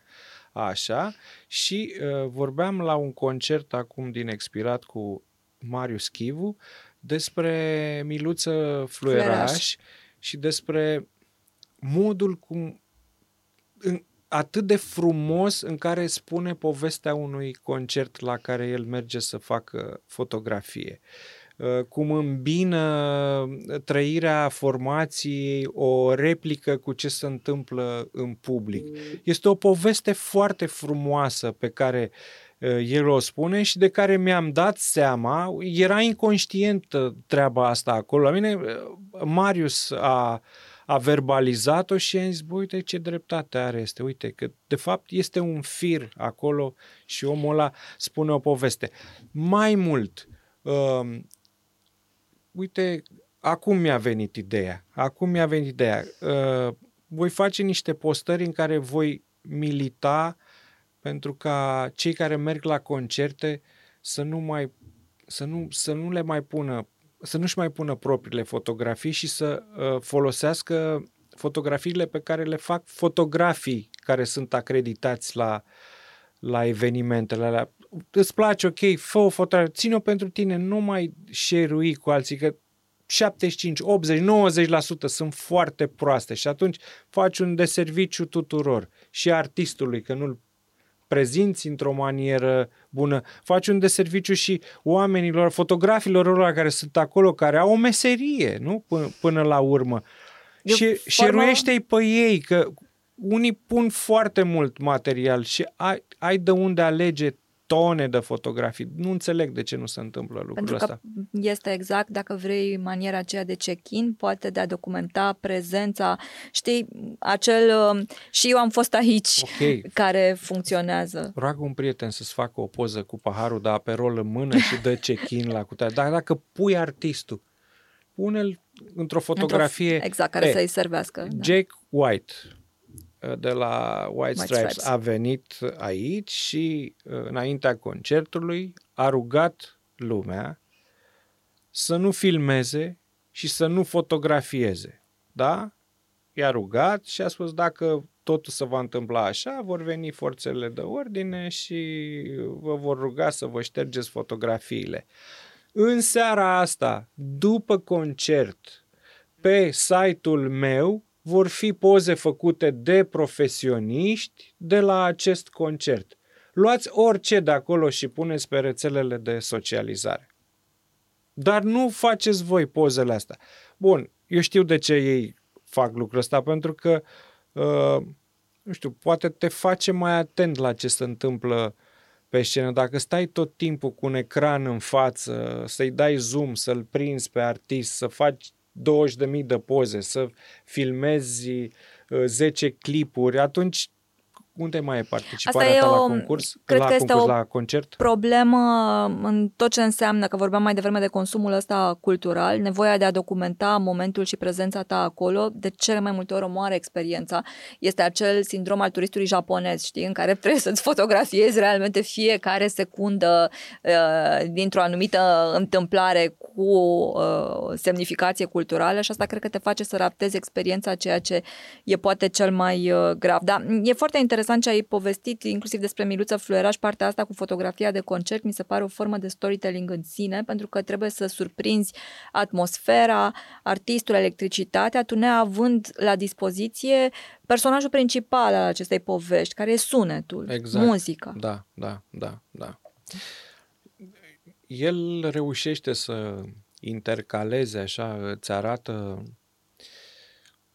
Așa. Și uh, vorbeam la un concert acum din expirat cu Marius Chivu despre Miluță Fluieraș, Fluieraș. și despre modul cum în, atât de frumos în care spune povestea unui concert la care el merge să facă fotografie. Uh, cum îmbină trăirea formației o replică cu ce se întâmplă în public. Este o poveste foarte frumoasă pe care uh, el o spune și de care mi-am dat seama, era inconștient treaba asta acolo. La mine, uh, Marius a, a verbalizat-o și a zis, bă, uite ce dreptate are este, uite că de fapt este un fir acolo și omul ăla spune o poveste. Mai mult, uh, uite, acum mi-a venit ideea, acum mi-a venit ideea, uh, voi face niște postări în care voi milita pentru ca cei care merg la concerte să nu mai să nu, să nu le mai pună să nu-și mai pună propriile fotografii și să uh, folosească fotografiile pe care le fac fotografii care sunt acreditați la, la evenimentele alea. Îți place, ok, fă o fotografie, ține-o pentru tine, nu mai share cu alții, că 75, 80, 90% sunt foarte proaste și atunci faci un deserviciu tuturor și artistului, că nu-l prezinți într-o manieră bună, faci un deserviciu și oamenilor, fotografilor lor care sunt acolo, care au o meserie, nu? Până, până la urmă. Eu și formă... șeruiește-i pe ei, că unii pun foarte mult material și ai, ai de unde alege tone de fotografii. Nu înțeleg de ce nu se întâmplă lucrul Pentru ăsta. că este exact, dacă vrei, maniera aceea de check-in, poate de a documenta prezența, știi, acel um, și eu am fost aici, okay. care funcționează. Roagă un prieten să-ți facă o poză cu paharul de aperol în mână și dă check-in la cutea. Dar dacă pui artistul, pune-l într-o fotografie. Într-o, exact, care e, să-i servească. Da. Jake White, de la White Stripes, White Stripes a venit aici și uh, înaintea concertului a rugat lumea să nu filmeze și să nu fotografieze. Da? I-a rugat și a spus dacă totul se va întâmpla așa, vor veni forțele de ordine și vă vor ruga să vă ștergeți fotografiile. În seara asta, după concert, pe site-ul meu vor fi poze făcute de profesioniști de la acest concert. Luați orice de acolo și puneți pe rețelele de socializare. Dar nu faceți voi pozele astea. Bun, eu știu de ce ei fac lucrul ăsta, pentru că, uh, nu știu, poate te face mai atent la ce se întâmplă pe scenă. Dacă stai tot timpul cu un ecran în față, să-i dai zoom, să-l prinzi pe artist, să faci 20.000 de poze, să filmezi 10 uh, clipuri, atunci unde mai e participarea Asta ta e o, la concurs? Cred la că concurs, este o la concert? problemă în tot ce înseamnă, că vorbeam mai devreme de consumul ăsta cultural, nevoia de a documenta momentul și prezența ta acolo, de cele mai multe ori omoară experiența. Este acel sindrom al turistului japonez, știi, în care trebuie să-ți fotografiezi realmente fiecare secundă uh, dintr-o anumită întâmplare cu uh, semnificație culturală și asta cred că te face să raptezi experiența, ceea ce e poate cel mai uh, grav. Dar e foarte interesant interesant ce ai povestit, inclusiv despre Miluța Fluieraș, partea asta cu fotografia de concert, mi se pare o formă de storytelling în sine, pentru că trebuie să surprinzi atmosfera, artistul, electricitatea, tu neavând la dispoziție personajul principal al acestei povești, care e sunetul, exact. muzica. Da, da, da, da. El reușește să intercaleze așa, îți arată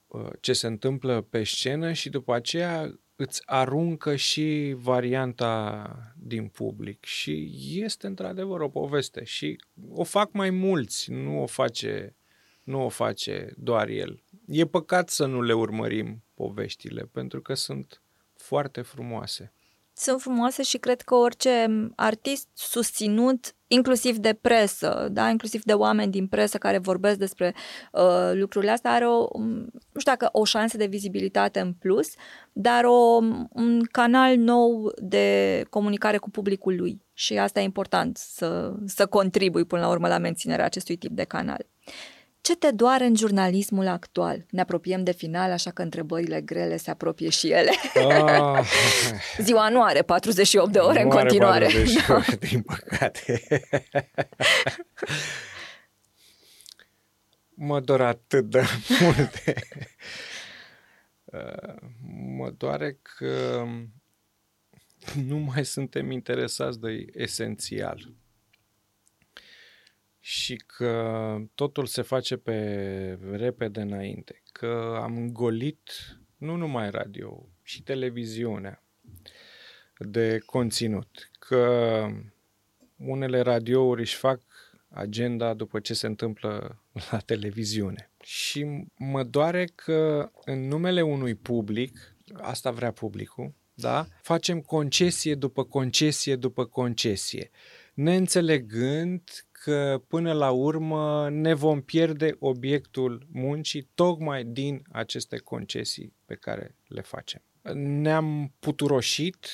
uh, ce se întâmplă pe scenă și după aceea îți aruncă și varianta din public și este într-adevăr o poveste și o fac mai mulți, nu o face, nu o face doar el. e păcat să nu le urmărim poveștile, pentru că sunt foarte frumoase sunt frumoase și cred că orice artist susținut, inclusiv de presă, da, inclusiv de oameni din presă care vorbesc despre uh, lucrurile astea, are o, nu știu dacă o șansă de vizibilitate în plus, dar o, un canal nou de comunicare cu publicul lui. Și asta e important, să, să contribui până la urmă la menținerea acestui tip de canal. Ce te doare în jurnalismul actual? Ne apropiem de final, așa că întrebările grele se apropie și ele. Ah. Ziua nu are 48 de ore nu în continuare. 48, din păcate. mă dor atât de multe. mă doare că nu mai suntem interesați de esențial și că totul se face pe repede înainte, că am îngolit nu numai radio, și televiziunea de conținut, că unele radiouri își fac agenda după ce se întâmplă la televiziune. Și mă doare că în numele unui public, asta vrea publicul, da? Facem concesie după concesie după concesie, neînțelegând că până la urmă ne vom pierde obiectul muncii tocmai din aceste concesii pe care le facem. Ne-am puturoșit,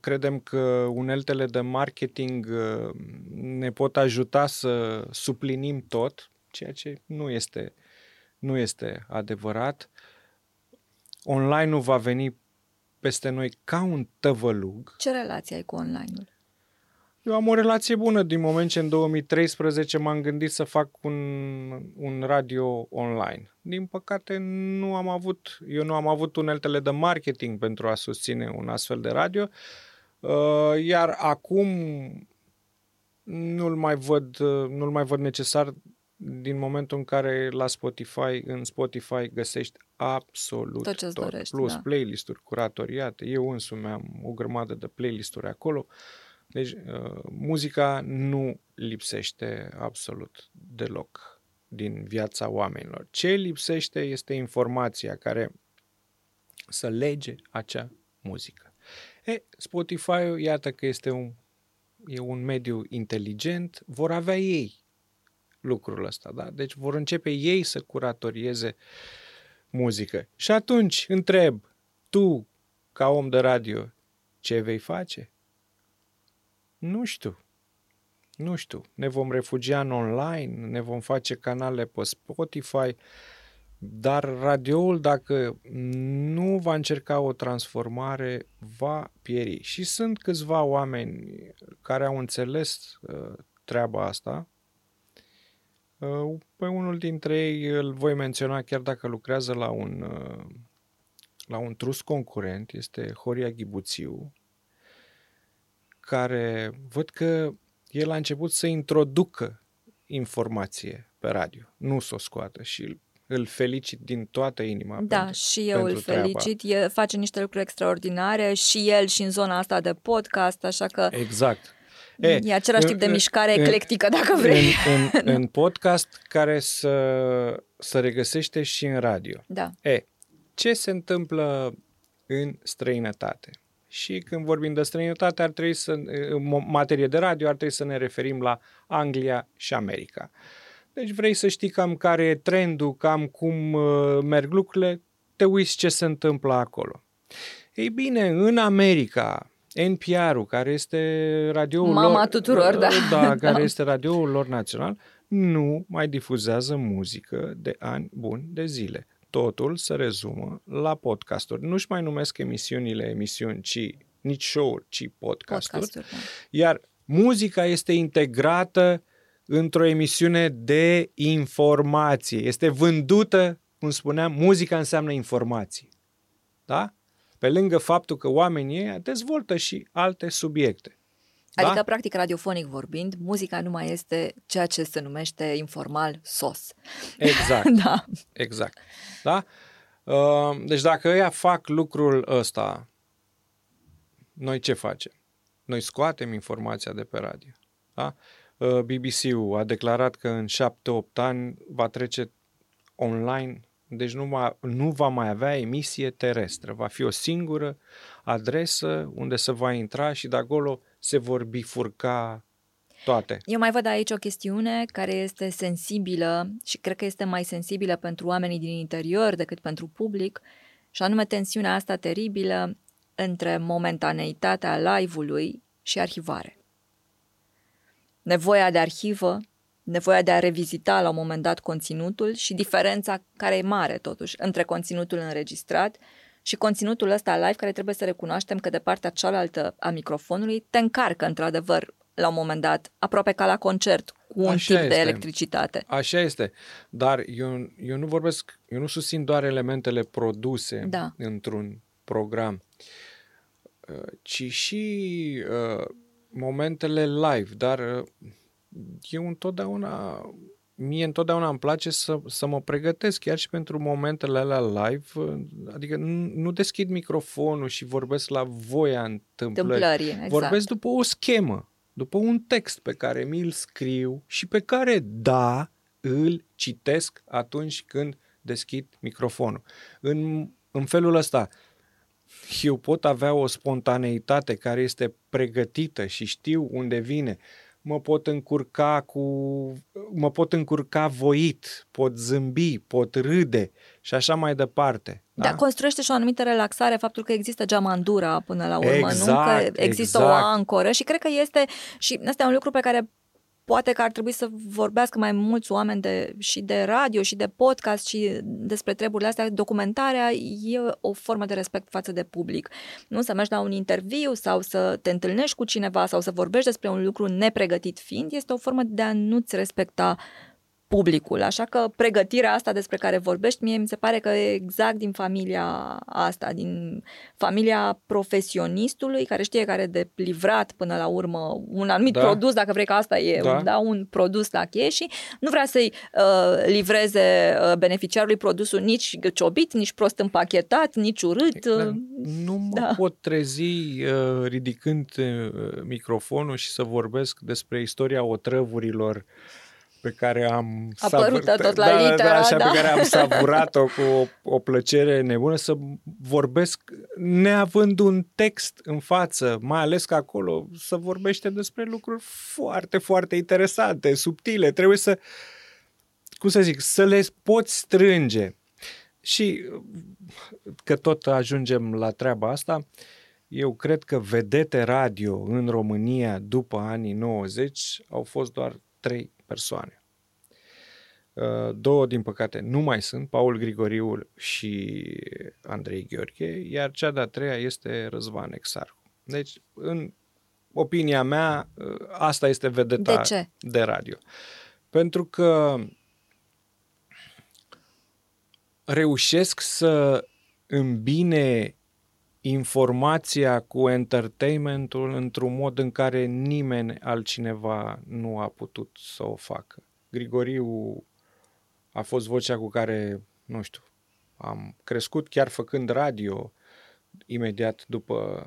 credem că uneltele de marketing uh, ne pot ajuta să suplinim tot, ceea ce nu este, nu este adevărat. Online-ul va veni peste noi ca un tăvălug. Ce relație ai cu online-ul? Eu am o relație bună din moment ce în 2013 m-am gândit să fac un, un radio online. Din păcate nu am avut, eu nu am avut uneltele de marketing pentru a susține un astfel de radio, uh, iar acum nu-l mai văd, nu-l mai văd necesar din momentul în care la Spotify, în Spotify găsești absolut tot, tot. Dorești, plus da. playlist-uri curatoriate. Eu însumi am o grămadă de playlist-uri acolo. Uh, deci, uh, muzica nu lipsește absolut deloc din viața oamenilor. Ce lipsește este informația care să lege acea muzică. E, Spotify, iată că este un, e un mediu inteligent, vor avea ei lucrul ăsta, da? Deci vor începe ei să curatorieze muzică. Și atunci întreb, tu, ca om de radio, ce vei face? Nu știu. Nu știu. Ne vom refugia în online, ne vom face canale pe Spotify, dar radioul, dacă nu va încerca o transformare, va pieri. Și sunt câțiva oameni care au înțeles uh, treaba asta. Uh, pe unul dintre ei îl voi menționa chiar dacă lucrează la un, uh, la un trus concurent, este Horia Ghibuțiu, care văd că el a început să introducă informație pe radio, nu să o scoată și îl felicit din toată inima. Da, pentru, și eu îl felicit. E, face niște lucruri extraordinare și el și în zona asta de podcast, așa că... Exact. E, e același tip de în, mișcare în, eclectică, dacă vrei. În, în, în podcast care să, să regăsește și în radio. Da. E, ce se întâmplă în străinătate? Și când vorbim de străinătate, ar trebui să, în materie de radio, ar trebui să ne referim la Anglia și America. Deci vrei să știi cam care e trendul, cam cum uh, merg lucrurile, te uiți ce se întâmplă acolo. Ei bine, în America, NPR-ul, care este radioul Mama lor, tuturor, da. da, da. care este radioul lor național, nu mai difuzează muzică de ani buni de zile totul se rezumă la podcasturi. Nu-și mai numesc emisiunile emisiuni, ci nici show-uri, ci podcasturi. podcasturi da. Iar muzica este integrată într-o emisiune de informație. Este vândută, cum spuneam, muzica înseamnă informație. Da? Pe lângă faptul că oamenii dezvoltă și alte subiecte. Adică, da? practic, radiofonic vorbind, muzica nu mai este ceea ce se numește informal sos. Exact. da. Exact. Da? Uh, deci dacă ăia fac lucrul ăsta, noi ce facem? Noi scoatem informația de pe radio. Da? Uh, BBC-ul a declarat că în 7-8 ani va trece online deci nu va, nu va mai avea emisie terestră. Va fi o singură adresă unde se va intra și de acolo se vor bifurca toate. Eu mai văd aici o chestiune care este sensibilă și cred că este mai sensibilă pentru oamenii din interior decât pentru public, și anume tensiunea asta teribilă între momentaneitatea live-ului și arhivare. Nevoia de arhivă, nevoia de a revizita la un moment dat conținutul și diferența care e mare totuși între conținutul înregistrat și conținutul ăsta live care trebuie să recunoaștem că de partea cealaltă a microfonului te încarcă într-adevăr la un moment dat, aproape ca la concert, cu un Așa tip este. de electricitate. Așa este, dar eu, eu nu vorbesc, eu nu susțin doar elementele produse da. într-un program, uh, ci și uh, momentele live, dar uh, eu întotdeauna mie întotdeauna îmi place să, să mă pregătesc chiar și pentru momentele alea live, uh, adică nu, nu deschid microfonul și vorbesc la voia întâmplării. Întâmplării, exact. Vorbesc după o schemă după un text pe care mi-l scriu și pe care, da, îl citesc atunci când deschid microfonul. În, în felul ăsta, eu pot avea o spontaneitate care este pregătită și știu unde vine. Mă pot încurca cu mă pot încurca voit, pot zâmbi, pot râde și așa mai departe. Da? da, construiește și o anumită relaxare faptul că există geamandura până la urmă, exact, nu? Că există exact. o ancoră și cred că este și asta e un lucru pe care poate că ar trebui să vorbească mai mulți oameni de, și de radio și de podcast și despre treburile astea. Documentarea e o formă de respect față de public. Nu să mergi la un interviu sau să te întâlnești cu cineva sau să vorbești despre un lucru nepregătit fiind, este o formă de a nu-ți respecta publicul. Așa că pregătirea asta despre care vorbești, mie mi se pare că e exact din familia asta, din familia profesionistului care știe care de livrat până la urmă un anumit da. produs, dacă vrei că asta e, da. Da, un produs la cheie și nu vrea să-i uh, livreze uh, beneficiarului produsul nici ciobit, nici prost împachetat, nici urât. Uh, nu mă da. pot trezi uh, ridicând uh, microfonul și să vorbesc despre istoria otrăvurilor uh, pe care am savurat, tot la da, litera, da, așa da. pe care am savurat-o cu o, o plăcere nebună să vorbesc neavând un text în față, mai ales că acolo să vorbește despre lucruri foarte, foarte interesante, subtile, trebuie să cum să zic, să le poți strânge. Și că tot ajungem la treaba asta, eu cred că vedete radio în România după anii 90 au fost doar trei persoane. Uh, două, din păcate, nu mai sunt, Paul Grigoriu și Andrei Gheorghe, iar cea de-a treia este Răzvan Exarhu. Deci, în opinia mea, uh, asta este vedeta de, ce? de radio. Pentru că reușesc să îmbine informația cu entertainmentul într-un mod în care nimeni altcineva nu a putut să o facă. Grigoriu a fost vocea cu care, nu știu, am crescut chiar făcând radio imediat după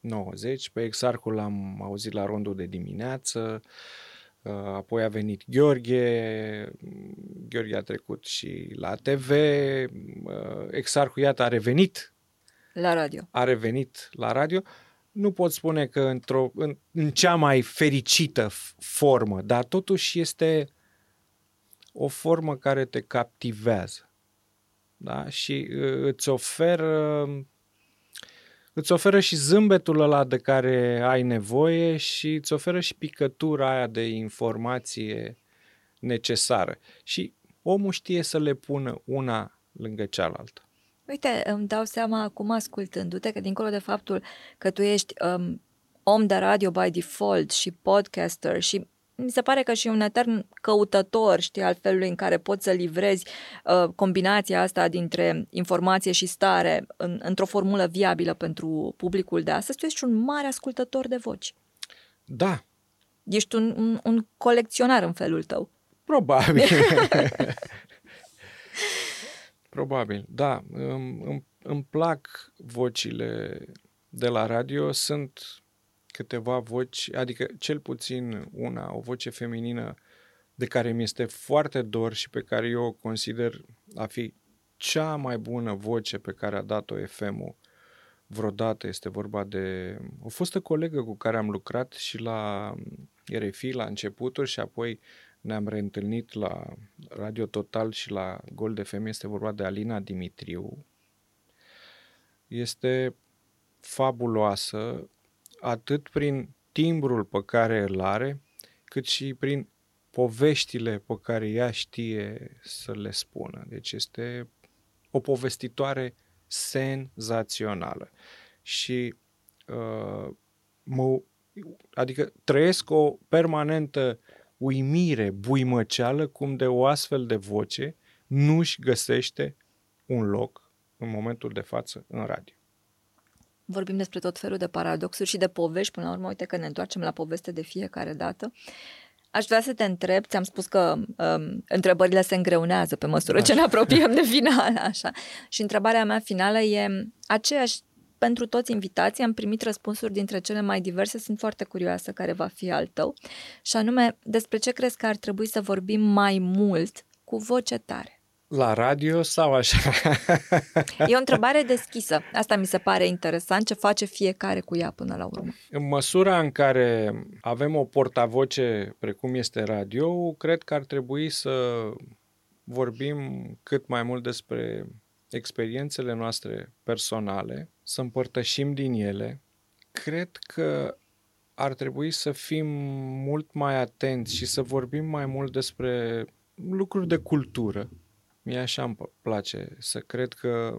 90. Pe Exarcul l-am auzit la rondul de dimineață, uh, apoi a venit Gheorghe, Gheorghe a trecut și la TV, uh, Exarcul, iată, a revenit la radio. A revenit la radio. Nu pot spune că într-o, în, în cea mai fericită formă, dar totuși este o formă care te captivează. Da? Și uh, îți oferă îți oferă și zâmbetul ăla de care ai nevoie și îți oferă și picătura aia de informație necesară. Și omul știe să le pună una lângă cealaltă. Uite, îmi dau seama acum ascultându-te că dincolo de faptul că tu ești um, om de radio by default și podcaster și mi se pare că și un etern căutător, știi, al felului în care poți să livrezi uh, combinația asta dintre informație și stare în, într-o formulă viabilă pentru publicul de astăzi, tu ești un mare ascultător de voci. Da. Ești un, un, un colecționar în felul tău. Probabil. Probabil, da. Îmi, îmi, îmi plac vocile de la radio. Sunt câteva voci, adică cel puțin una, o voce feminină de care mi este foarte dor și pe care eu o consider a fi cea mai bună voce pe care a dat-o FM-ul vreodată. Este vorba de o fostă colegă cu care am lucrat și la RFI la începuturi și apoi ne-am reîntâlnit la Radio Total și la Gold FM. Este vorba de Alina Dimitriu. Este fabuloasă atât prin timbrul pe care îl are, cât și prin poveștile pe care ea știe să le spună. Deci este o povestitoare senzațională. Și uh, mă, adică trăiesc o permanentă uimire buimăceală cum de o astfel de voce nu-și găsește un loc în momentul de față în radio. Vorbim despre tot felul de paradoxuri și de povești. Până la urmă, uite că ne întoarcem la poveste de fiecare dată. Aș vrea să te întreb, ți-am spus că um, întrebările se îngreunează pe măsură așa. ce ne apropiem de final, așa. Și întrebarea mea finală e aceeași pentru toți invitații, am primit răspunsuri dintre cele mai diverse, sunt foarte curioasă care va fi al tău, și anume, despre ce crezi că ar trebui să vorbim mai mult cu voce tare? La radio sau așa? E o întrebare deschisă. Asta mi se pare interesant, ce face fiecare cu ea până la urmă. În măsura în care avem o portavoce precum este radio, cred că ar trebui să vorbim cât mai mult despre experiențele noastre personale, să împărtășim din ele. Cred că ar trebui să fim mult mai atenți și să vorbim mai mult despre lucruri de cultură, Mie așa îmi place să cred că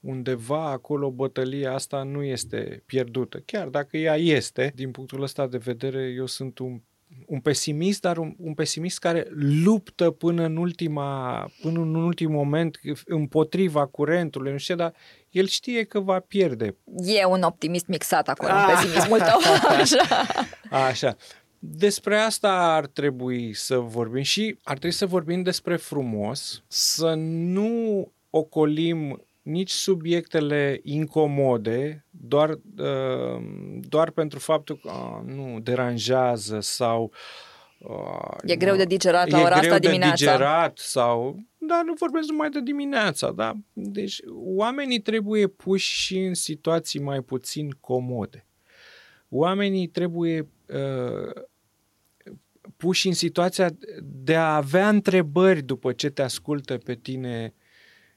undeva acolo bătălia asta nu este pierdută. Chiar dacă ea este, din punctul ăsta de vedere, eu sunt un un pesimist, dar un, un pesimist care luptă până în ultima, până în ultim moment împotriva curentului, nu știu, dar el știe că va pierde. E un optimist mixat acolo, un pesimismul tău. Așa. Așa. Despre asta ar trebui să vorbim și ar trebui să vorbim despre frumos, să nu ocolim nici subiectele incomode, doar, uh, doar pentru faptul că uh, nu deranjează sau uh, E greu de digerat la ora asta dimineața. de digerat sau... Da, nu vorbesc numai de dimineața, da? Deci oamenii trebuie puși și în situații mai puțin comode. Oamenii trebuie uh, puși în situația de a avea întrebări după ce te ascultă pe tine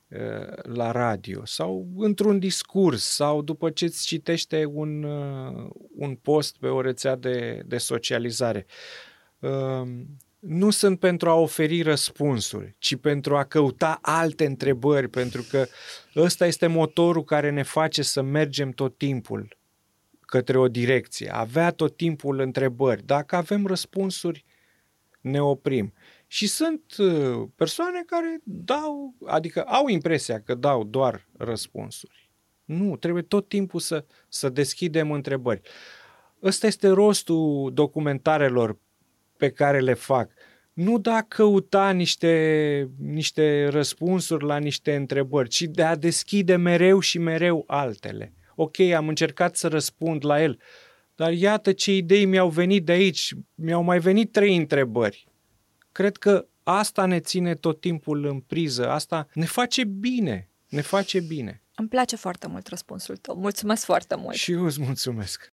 uh, la radio sau într-un discurs sau după ce îți citește un, uh, un post pe o rețea de, de socializare. Um, nu sunt pentru a oferi răspunsuri, ci pentru a căuta alte întrebări, pentru că ăsta este motorul care ne face să mergem tot timpul către o direcție, avea tot timpul întrebări. Dacă avem răspunsuri, ne oprim. Și sunt uh, persoane care dau, adică au impresia că dau doar răspunsuri. Nu, trebuie tot timpul să, să deschidem întrebări. Ăsta este rostul documentarelor pe care le fac. Nu da căuta niște, niște răspunsuri la niște întrebări, ci de a deschide mereu și mereu altele ok, am încercat să răspund la el, dar iată ce idei mi-au venit de aici, mi-au mai venit trei întrebări. Cred că asta ne ține tot timpul în priză, asta ne face bine, ne face bine. Îmi place foarte mult răspunsul tău. Mulțumesc foarte mult. Și eu îți mulțumesc.